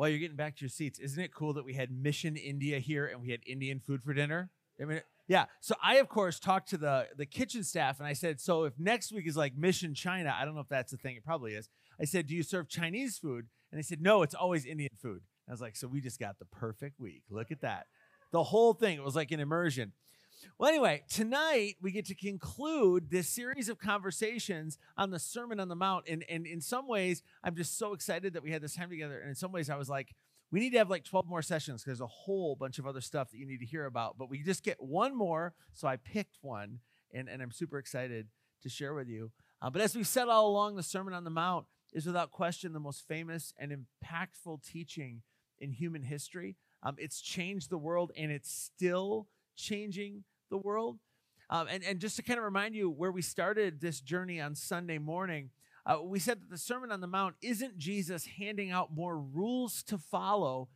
while you're getting back to your seats, isn't it cool that we had Mission India here and we had Indian food for dinner? I mean, yeah. So I, of course, talked to the the kitchen staff and I said, so if next week is like Mission China, I don't know if that's a thing. It probably is. I said, do you serve Chinese food? And they said, no, it's always Indian food. I was like, so we just got the perfect week. Look at that. The whole thing. It was like an immersion. Well, anyway, tonight we get to conclude this series of conversations on the Sermon on the Mount. And, and in some ways, I'm just so excited that we had this time together. And in some ways, I was like, we need to have like 12 more sessions because there's a whole bunch of other stuff that you need to hear about. But we just get one more. So I picked one, and, and I'm super excited to share with you. Uh, but as we've said all along, the Sermon on the Mount is without question the most famous and impactful teaching in human history. Um, it's changed the world, and it's still changing the world. Um, and, and just to kind of remind you where we started this journey on Sunday morning, uh, we said that the Sermon on the Mount isn't Jesus handing out more rules to follow.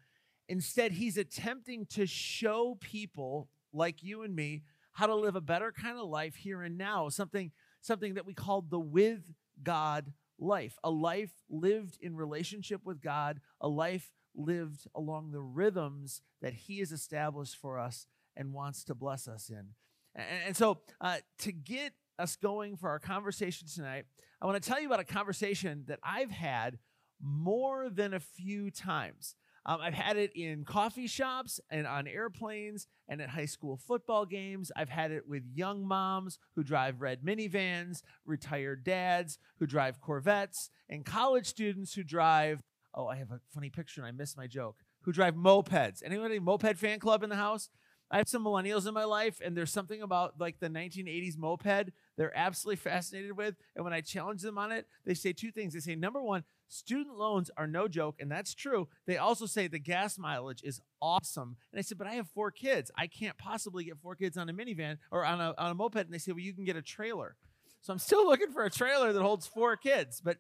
Instead, he's attempting to show people like you and me how to live a better kind of life here and now, something, something that we call the with God life, a life lived in relationship with God, a life lived along the rhythms that he has established for us and wants to bless us in. And, and so, uh, to get us going for our conversation tonight, I want to tell you about a conversation that I've had more than a few times. Um, I've had it in coffee shops and on airplanes and at high school football games. I've had it with young moms who drive red minivans, retired dads who drive Corvettes, and college students who drive. Oh, I have a funny picture and I missed my joke. Who drive mopeds? Anybody moped fan club in the house? I have some millennials in my life, and there's something about like the 1980s moped they're absolutely fascinated with. And when I challenge them on it, they say two things. They say, number one, student loans are no joke, and that's true. They also say the gas mileage is awesome. And I said, but I have four kids. I can't possibly get four kids on a minivan or on a, on a moped. And they say, well, you can get a trailer. So I'm still looking for a trailer that holds four kids. But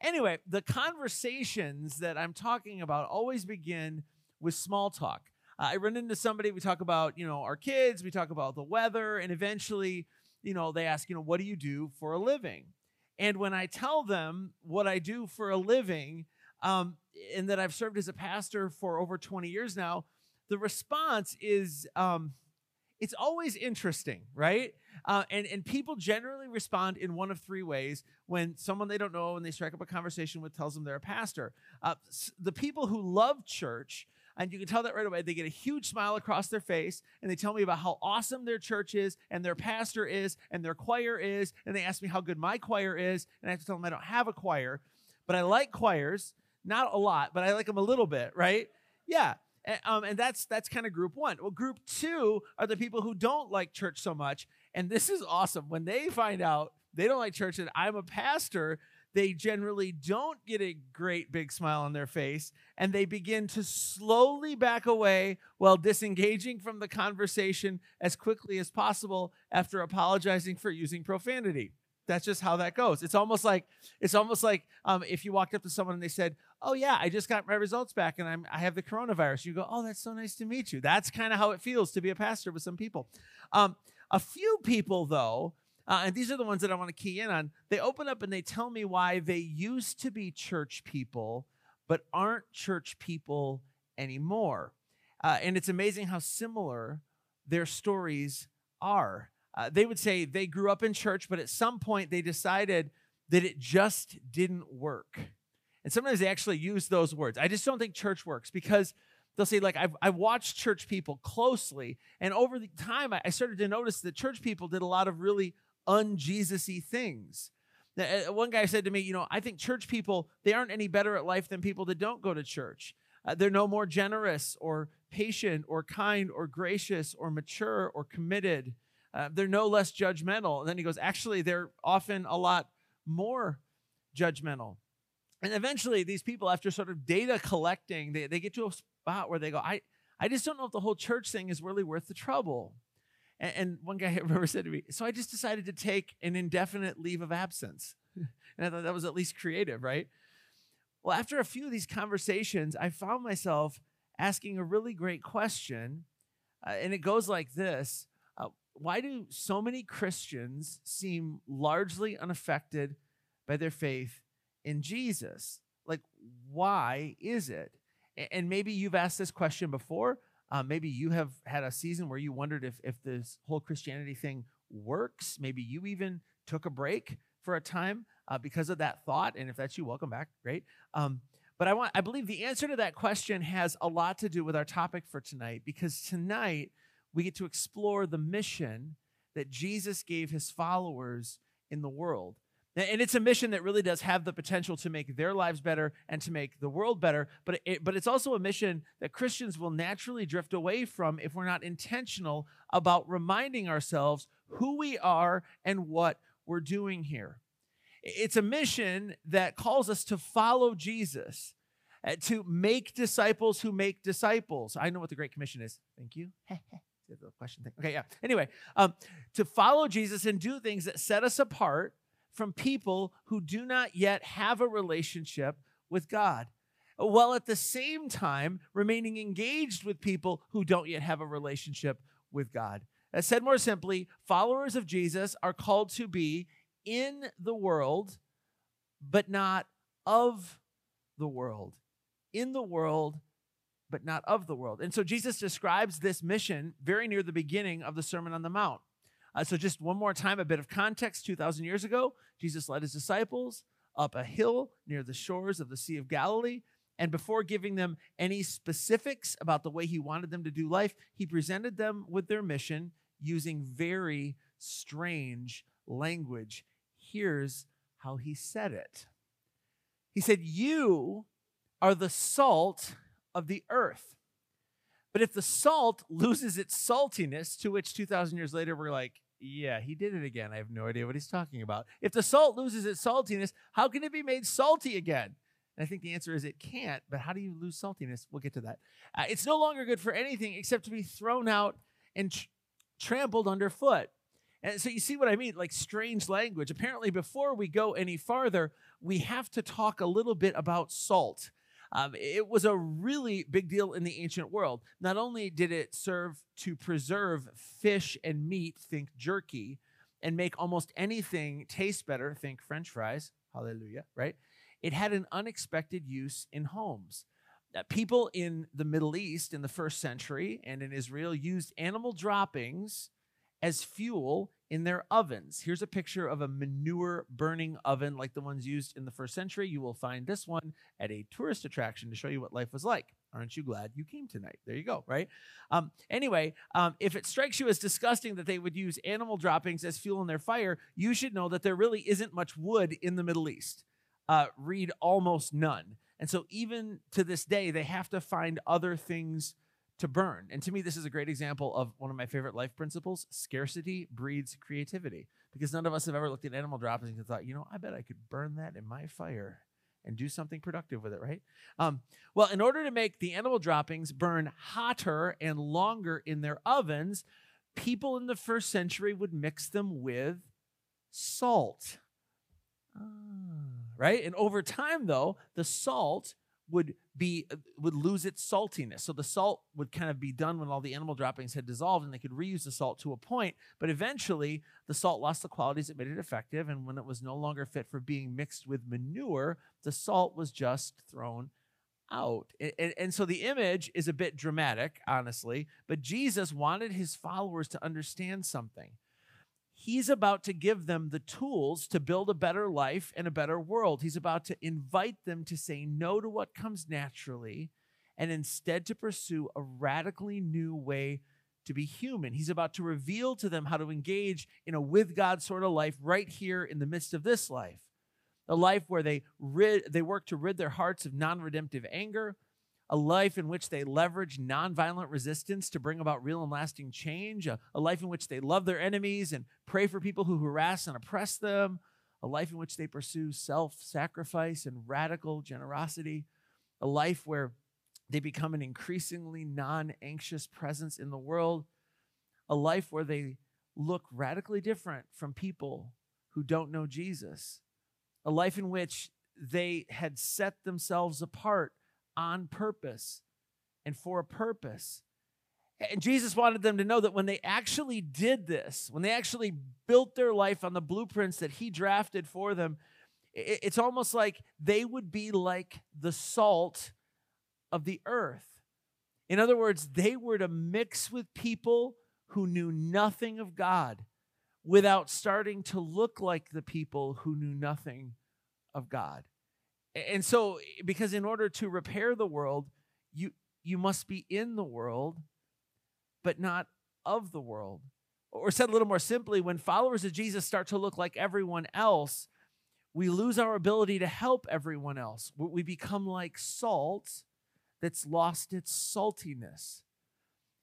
anyway, the conversations that I'm talking about always begin with small talk. I run into somebody, we talk about, you know, our kids, we talk about the weather, and eventually, you know, they ask, you know, what do you do for a living? And when I tell them what I do for a living, um, and that I've served as a pastor for over 20 years now, the response is um, it's always interesting, right? Uh, and, and people generally respond in one of three ways when someone they don't know and they strike up a conversation with tells them they're a pastor. Uh, the people who love church and you can tell that right away. They get a huge smile across their face and they tell me about how awesome their church is and their pastor is and their choir is. And they ask me how good my choir is. And I have to tell them I don't have a choir, but I like choirs. Not a lot, but I like them a little bit, right? Yeah. And, um, and that's that's kind of group one. Well, group two are the people who don't like church so much, and this is awesome. When they find out they don't like church and I'm a pastor, they generally don't get a great big smile on their face and they begin to slowly back away while disengaging from the conversation as quickly as possible after apologizing for using profanity. That's just how that goes. It's almost like it's almost like um, if you walked up to someone and they said oh yeah i just got my results back and I'm, i have the coronavirus you go oh that's so nice to meet you. That's kind of how it feels to be a pastor with some people. Um, a few people though uh, and these are the ones that I want to key in on. They open up and they tell me why they used to be church people, but aren't church people anymore. Uh, and it's amazing how similar their stories are. Uh, they would say they grew up in church, but at some point they decided that it just didn't work. And sometimes they actually use those words. I just don't think church works because they'll say like I've, I've watched church people closely and over the time i started to notice that church people did a lot of really unjesusy things. One guy said to me, you know, I think church people they aren't any better at life than people that don't go to church. Uh, they're no more generous or patient or kind or gracious or mature or committed. Uh, they're no less judgmental. And then he goes, actually, they're often a lot more judgmental. And eventually, these people, after sort of data collecting, they, they get to a spot where they go, I, I just don't know if the whole church thing is really worth the trouble. And, and one guy I remember said to me, So I just decided to take an indefinite leave of absence. and I thought that was at least creative, right? Well, after a few of these conversations, I found myself asking a really great question. Uh, and it goes like this uh, Why do so many Christians seem largely unaffected by their faith in Jesus? Like, why is it? And maybe you've asked this question before. Uh, maybe you have had a season where you wondered if, if this whole Christianity thing works. Maybe you even took a break for a time uh, because of that thought. And if that's you, welcome back. Great. Um, but I want I believe the answer to that question has a lot to do with our topic for tonight because tonight we get to explore the mission that Jesus gave his followers in the world. And it's a mission that really does have the potential to make their lives better and to make the world better. But, it, but it's also a mission that Christians will naturally drift away from if we're not intentional about reminding ourselves who we are and what we're doing here. It's a mission that calls us to follow Jesus, uh, to make disciples who make disciples. I know what the Great Commission is. Thank you. the question thing. Okay, yeah. Anyway, um, to follow Jesus and do things that set us apart from people who do not yet have a relationship with God, while at the same time remaining engaged with people who don't yet have a relationship with God. As said more simply, followers of Jesus are called to be in the world, but not of the world. In the world, but not of the world. And so Jesus describes this mission very near the beginning of the Sermon on the Mount. Uh, so, just one more time, a bit of context 2,000 years ago, Jesus led his disciples up a hill near the shores of the Sea of Galilee. And before giving them any specifics about the way he wanted them to do life, he presented them with their mission using very strange language. Here's how he said it He said, You are the salt of the earth. But if the salt loses its saltiness, to which 2,000 years later we're like, yeah, he did it again. I have no idea what he's talking about. If the salt loses its saltiness, how can it be made salty again? And I think the answer is it can't. But how do you lose saltiness? We'll get to that. Uh, it's no longer good for anything except to be thrown out and tr- trampled underfoot. And so you see what I mean? Like strange language. Apparently, before we go any farther, we have to talk a little bit about salt. Um, it was a really big deal in the ancient world. Not only did it serve to preserve fish and meat, think jerky, and make almost anything taste better, think french fries, hallelujah, right? It had an unexpected use in homes. Uh, people in the Middle East in the first century and in Israel used animal droppings as fuel in their ovens. Here's a picture of a manure burning oven like the ones used in the first century. You will find this one at a tourist attraction to show you what life was like. Aren't you glad you came tonight? There you go, right? Um, anyway, um, if it strikes you as disgusting that they would use animal droppings as fuel in their fire, you should know that there really isn't much wood in the Middle East. Uh, read almost none. And so, even to this day, they have to find other things to burn. And to me, this is a great example of one of my favorite life principles scarcity breeds creativity. Because none of us have ever looked at animal droppings and thought, you know, I bet I could burn that in my fire and do something productive with it, right? Um, well, in order to make the animal droppings burn hotter and longer in their ovens, people in the first century would mix them with salt. Ah, right? And over time, though, the salt would be uh, would lose its saltiness. So the salt would kind of be done when all the animal droppings had dissolved and they could reuse the salt to a point, but eventually the salt lost the qualities that made it effective and when it was no longer fit for being mixed with manure, the salt was just thrown out. And, and, so the image is a bit dramatic, honestly, but Jesus wanted his followers to understand something he's about to give them the tools to build a better life and a better world. He's about to invite them to say no to what comes naturally and instead to pursue a radically new way to be human. He's about to reveal to them how to engage in a with God sort of life right here in the midst of this life. A life where they rid, they work to rid their hearts of non-redemptive anger, a life in which they leverage nonviolent resistance to bring about real and lasting change, a, a, life in which they love their enemies and pray for people who harass and oppress them, a life in which they pursue self sacrifice and radical generosity, a life where they become an increasingly non anxious presence in the world, a life where they look radically different from people who don't know Jesus, a life in which they had set themselves apart on purpose and for a purpose. And Jesus wanted them to know that when they actually did this, when they actually built their life on the blueprints that He drafted for them, it's almost like they would be like the salt of the earth. In other words, they were to mix with people who knew nothing of God without starting to look like the people who knew nothing of God. And so, because in order to repair the world, you, you must be in the world, but not of the world. Or said a little more simply, when followers of Jesus start to look like everyone else, we lose our ability to help everyone else. We become like salt that's lost its saltiness.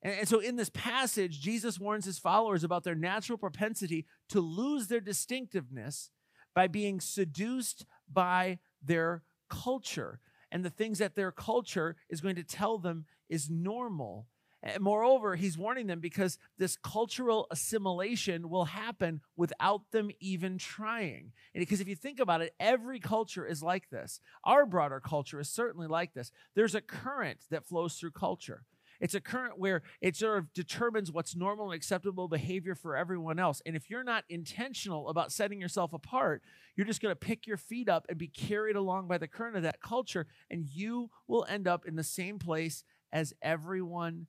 And, so, in this passage, Jesus warns his followers about their natural propensity to lose their distinctiveness by being seduced by their culture and the things that their culture is going to tell them is normal. And moreover, he's warning them because this cultural assimilation will happen without them even trying. And because if you think about it, every culture is like this. Our broader culture is certainly like this. There's a current that flows through culture. It's a current where it sort of determines what's normal and acceptable behavior for everyone else. And if you're not intentional about setting yourself apart, you're just going to pick your feet up and be carried along by the current of that culture, and you will end up in the same place as everyone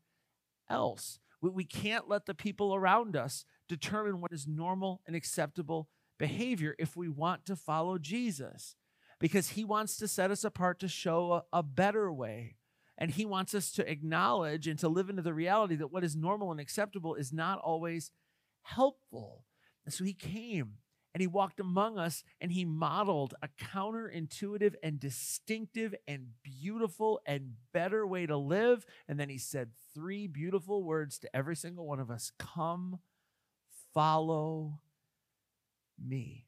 else. We, can't let the people around us determine what is normal and acceptable behavior if we want to follow Jesus, because he wants to set us apart to show a better way and he wants us to acknowledge and to live into the reality that what is normal and acceptable is not always helpful. And so he came and he walked among us and he modeled a counterintuitive and distinctive and beautiful and better way to live. And then he said three beautiful words to every single one of us Come, follow me.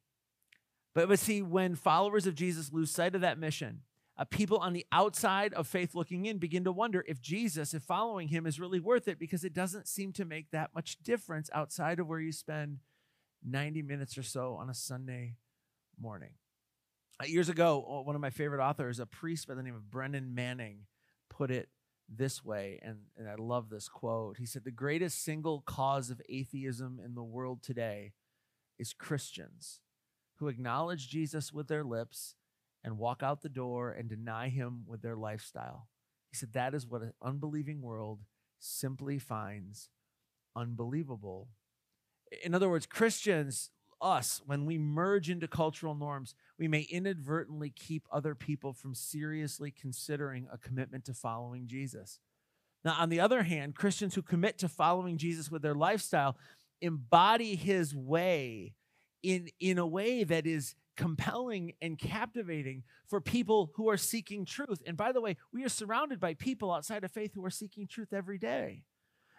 But, but see, when followers of Jesus lose sight of that mission, uh, people on the outside of faith looking in begin to wonder if Jesus, if following him is really worth it because it doesn't seem to make that much difference outside of where you spend 90 minutes or so on a Sunday morning. Uh, years ago, one of my favorite authors, a priest by the name of Brennan Manning, put it this way, and, and I love this quote. He said, The greatest single cause of atheism in the world today is Christians who acknowledge Jesus with their lips and walk out the door and deny him with their lifestyle. He said that is what an unbelieving world simply finds unbelievable. In other words, Christians, us, when we merge into cultural norms, we may inadvertently keep other people from seriously considering a commitment to following Jesus. Now, on the other hand, Christians who commit to following Jesus with their lifestyle embody his way in, in a way that is compelling and captivating for people who are seeking truth. And by the way, we are surrounded by people outside of faith who are seeking truth every day.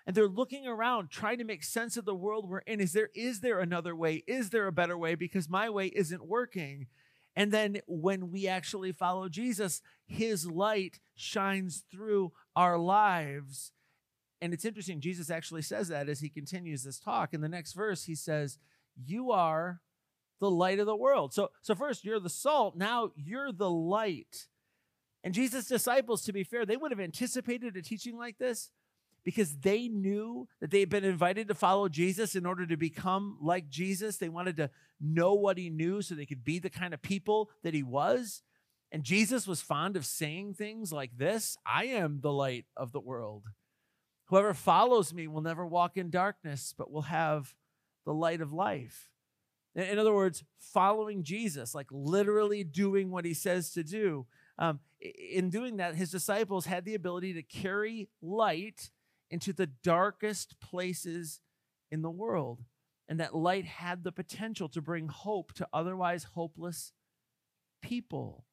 And they're looking around trying to make sense of the world we're in. Is there is there another way? Is there a better way because my way isn't working? And then when we actually follow Jesus, his light shines through our lives. And it's interesting, Jesus actually says that as he continues this talk. In the next verse, he says, You are the light of the world. So, so first, you're the salt. Now you're the light. And Jesus' disciples, to be fair, they would have anticipated a teaching like this because they knew that they had been invited to follow Jesus in order to become like Jesus. They wanted to know what he knew so they could be the kind of people that he was. And Jesus was fond of saying things like this I am the light of the world. Whoever follows me will never walk in darkness, but will have the light of life. In other words, following Jesus, like literally doing what he says to do. Um, in doing that, his disciples had the ability to carry light into the darkest places in the world. And that light had the potential to bring hope to otherwise hopeless people.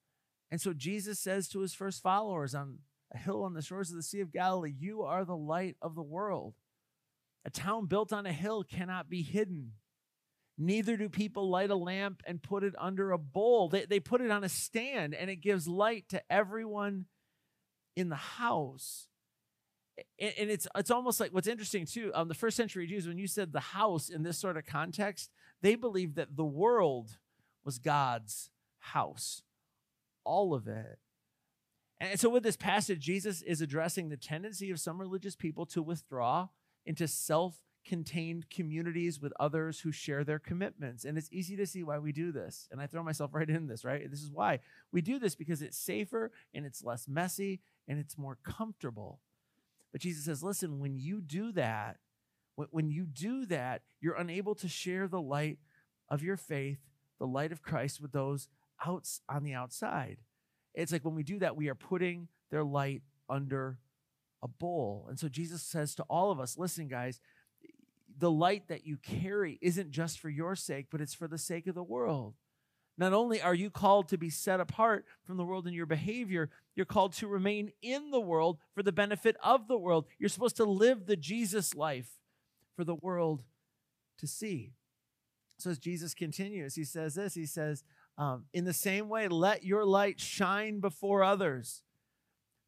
And so Jesus says to his first followers on a hill on the shores of the Sea of Galilee, You are the light of the world. A town built on a hill cannot be hidden. Neither do people light a lamp and put it under a bowl. They, they put it on a stand and it gives light to everyone in the house. And, and it's it's almost like what's interesting too. Um, the first century Jews, when you said the house in this sort of context, they believed that the world was God's house, all of it. And so, with this passage, Jesus is addressing the tendency of some religious people to withdraw into self contained communities with others who share their commitments. And it's easy to see why we do this. And I throw myself right in this, right? This is why we do this because it's safer and it's less messy and it's more comfortable. But Jesus says, listen, when you do that, when you do that, you're unable to share the light of your faith, the light of Christ, with those out on the outside. It's like when we do that, we are putting their light under a bowl. And so Jesus says to all of us, listen, guys, the light that you carry isn't just for your sake, but it's for the sake of the world. Not only are you called to be set apart from the world in your behavior, you're called to remain in the world for the benefit of the world. You're supposed to live the Jesus life for the world to see. So as Jesus continues, he says this He says, um, In the same way, let your light shine before others,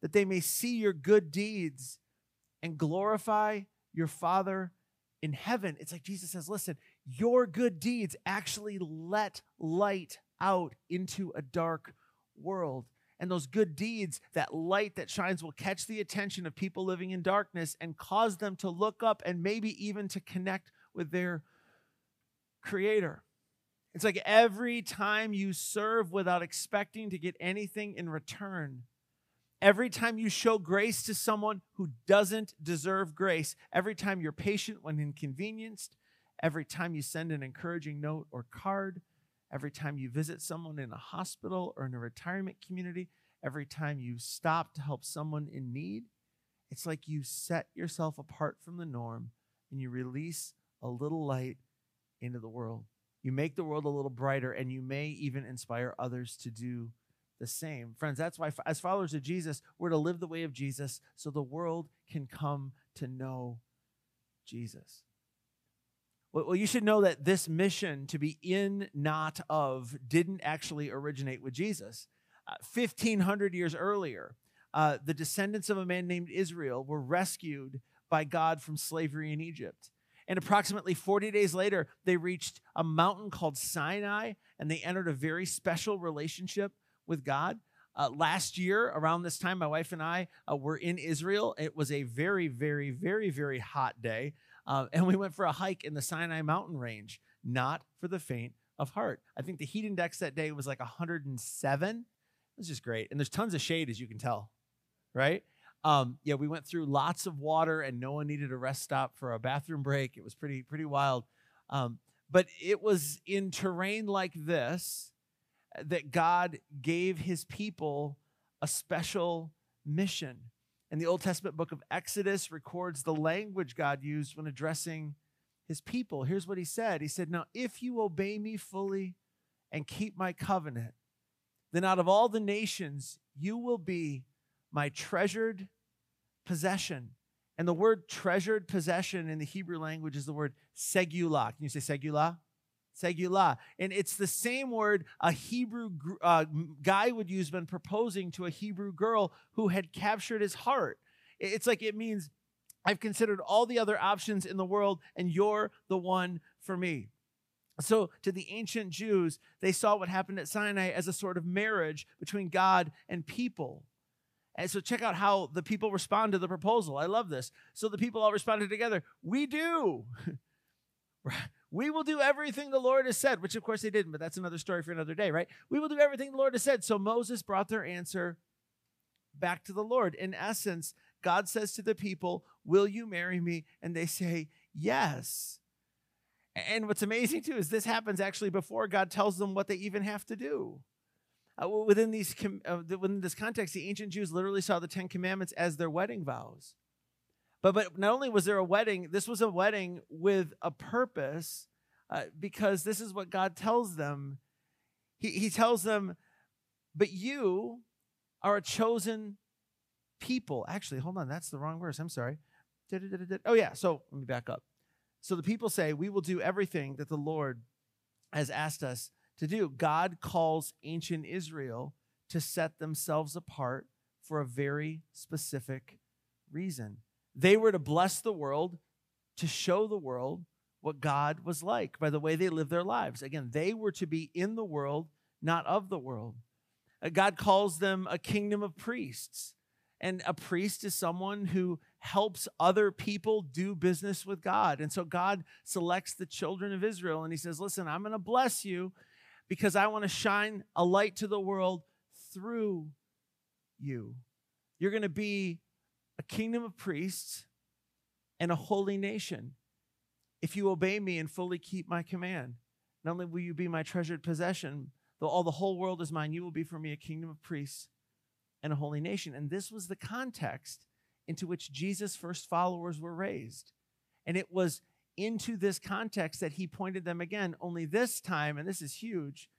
that they may see your good deeds and glorify your Father in heaven. It's like Jesus says, Listen, your good deeds actually let light out into a dark world. And those good deeds, that light that shines, will catch the attention of people living in darkness and cause them to look up and maybe even to connect with their Creator. It's like every time you serve without expecting to get anything in return, every time you show grace to someone who doesn't deserve grace, every time you're patient when inconvenienced, every time you send an encouraging note or card, every time you visit someone in a hospital or in a retirement community, every time you stop to help someone in need, it's like you set yourself apart from the norm and you release a little light into the world. You make the world a little brighter and you may even inspire others to do the same. Friends, that's why, as followers of Jesus, we're to live the way of Jesus so the world can come to know Jesus. Well, you should know that this mission to be in, not of, didn't actually originate with Jesus. Uh, 1500 years earlier, uh, the descendants of a man named Israel were rescued by God from slavery in Egypt. And approximately 40 days later, they reached a mountain called Sinai and they entered a very special relationship with God. Uh, last year, around this time, my wife and I uh, were in Israel. It was a very, very, very, very hot day. Uh, and we went for a hike in the Sinai mountain range, not for the faint of heart. I think the heat index that day was like 107. It was just great. And there's tons of shade, as you can tell, right? Um, yeah, we went through lots of water and no one needed a rest stop for a bathroom break. It was pretty, pretty wild. Um, but it was in terrain like this that God gave his people a special mission. And the Old Testament book of Exodus records the language God used when addressing his people. Here's what he said He said, Now, if you obey me fully and keep my covenant, then out of all the nations, you will be my treasured possession. And the word treasured possession in the Hebrew language is the word segulah. Can you say segulah? Segulah. And it's the same word a Hebrew uh, guy would use when proposing to a Hebrew girl who had captured his heart. It's like it means, I've considered all the other options in the world, and you're the one for me. So, to the ancient Jews, they saw what happened at Sinai as a sort of marriage between God and people. And so, check out how the people respond to the proposal. I love this. So, the people all responded together We do. We will do everything the Lord has said, which of course they didn't, but that's another story for another day, right? We will do everything the Lord has said. So Moses brought their answer back to the Lord. In essence, God says to the people, Will you marry me? And they say, Yes. And what's amazing too is this happens actually before God tells them what they even have to do. Uh, within these uh, within this context, the ancient Jews literally saw the Ten Commandments as their wedding vows. But but not only was there a wedding, this was a wedding with a purpose, uh, because this is what God tells them. He he tells them, but you are a chosen people. Actually, hold on, that's the wrong verse. I'm sorry. Oh yeah. So let me back up. So the people say, "We will do everything that the Lord has asked us to do." God calls ancient Israel to set themselves apart for a very specific reason. They were to bless the world, to show the world what God was like by the way they lived their lives. Again, they were to be in the world, not of the world. Uh, God calls them a kingdom of priests. And a priest is someone who helps other people do business with God. And so God selects the children of Israel and he says, Listen, I'm going to bless you because I want to shine a light to the world through you. You're going to be a kingdom of priests and a holy nation if you obey me and fully keep my command. Not only will you be my treasured possession, though all the whole world is mine, you will be for me a kingdom of priests and a holy nation. And this was the context into which Jesus' first followers were raised. And it was into this context that he pointed them again, only this time, and this is huge,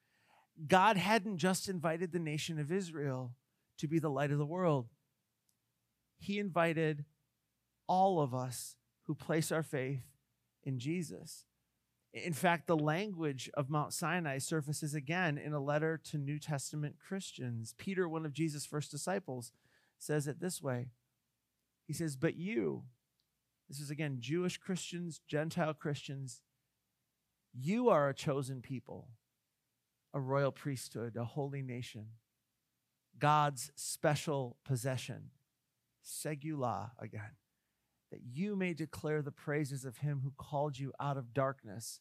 God hadn't just invited the nation of Israel to be the light of the world, He invited all of us who place our faith in Jesus. In fact, the language of Mount Sinai surfaces again in a letter to New Testament Christians. Peter, one of Jesus' first disciples, says it this way He says, But you, this is again Jewish Christians, Gentile Christians, you are a chosen people, a royal priesthood, a holy nation, God's special possession, segula again that you may declare the praises of him who called you out of darkness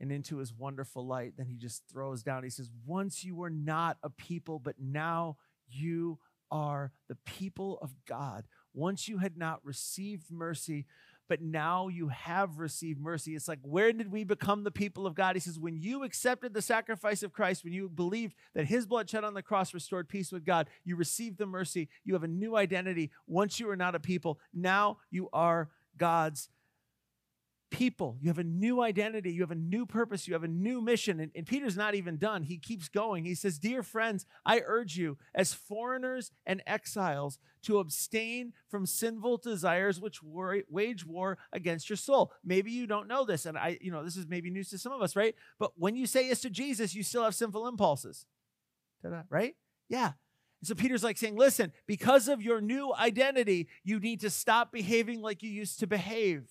and into his wonderful light. Then he just throws down. He says, Once you were not a people, but now you are the people of God. Once you had not received mercy, but now you have received mercy. It's like, where did we become the people of God? He says, when you accepted the sacrifice of Christ, when you believed that his blood shed on the cross restored peace with God, you received the mercy. You have a new identity. Once you were not a people, now you are God's people. You have a new identity. You have a new purpose. You have a new mission. And, and, Peter's not even done. He keeps going. He says, Dear friends, I urge you, as foreigners and exiles, to abstain from sinful desires which war, wage war against your soul. Maybe you don't know this. And I, you know, this is maybe news to some of us, right? But when you say yes to Jesus, you still have sinful impulses. Ta-da, right? Yeah. so Peter's like saying, listen, because of your new identity, you need to stop behaving like you used to behave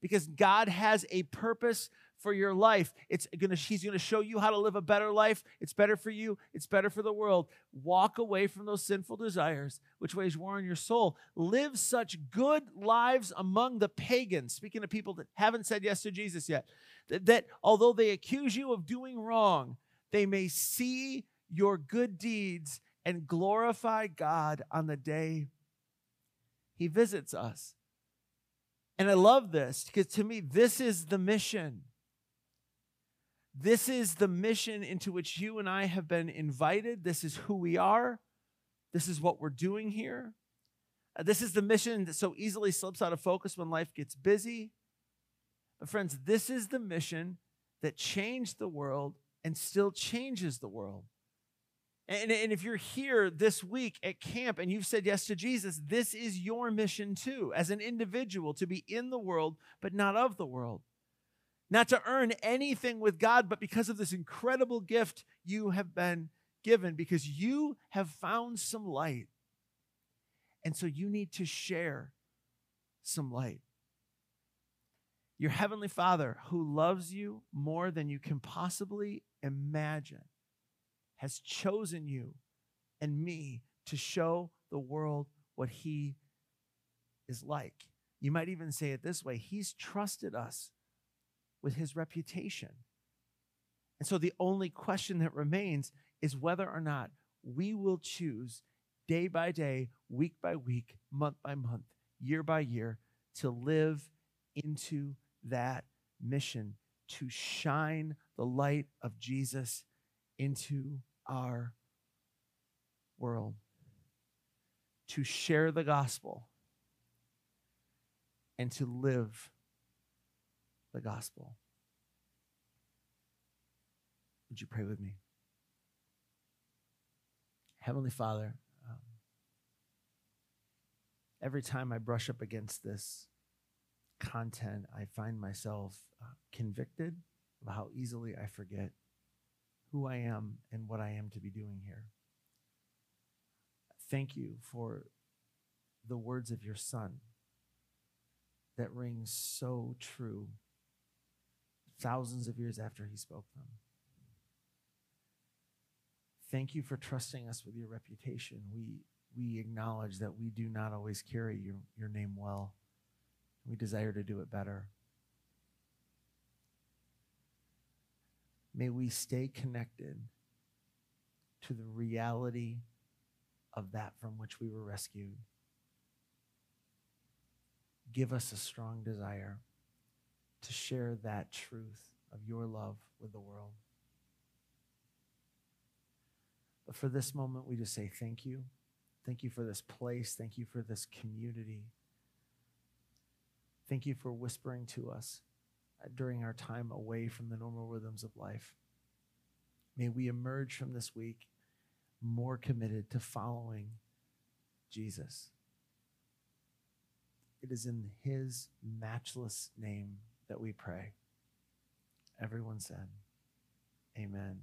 because God has a purpose for your life. It's gonna, he's going to show you how to live a better life. It's better for you, it's better for the world. Walk away from those sinful desires, which wage war on your soul. Live such good lives among the pagans. Speaking of people that haven't said yes to Jesus yet, that, that although they accuse you of doing wrong, they may see your good deeds and glorify God on the day he visits us. And I love this because to me, this is the mission. This is the mission into which you and I have been invited. This is who we are. This is what we're doing here. Uh, this is the mission that so easily slips out of focus when life gets busy. But, friends, this is the mission that changed the world and still changes the world. And, and if you're here this week at camp and you've said yes to Jesus, this is your mission too, as an individual, to be in the world, but not of the world. Not to earn anything with God, but because of this incredible gift you have been given, because you have found some light. And so you need to share some light. Your Heavenly Father, who loves you more than you can possibly imagine has chosen you and me to show the world what he is like. You might even say it this way He's trusted us with his reputation. And so the only question that remains is whether or not we will choose day by day, week by week, month by month, year by year to live into that mission to shine the light of Jesus into our world, to share the gospel, and to live the gospel. Would you pray with me? Heavenly Father, um, every time I brush up against this content, I find myself uh, convicted of how easily I forget who I am and what I am to be doing here. Thank you for the words of your son that rings so true thousands of years after he spoke them. Thank you for trusting us with your reputation. We, we acknowledge that we do not always carry your, your name well. We desire to do it better. May we stay connected to the reality of that from which we were rescued. Give us a strong desire to share that truth of your love with the world. But for this moment, we just say thank you. Thank you for this place. Thank you for this community. Thank you for whispering to us during our time away from the normal rhythms of life. May we emerge from this week more committed to following Jesus. It is in his matchless name that we pray. Everyone said, Amen.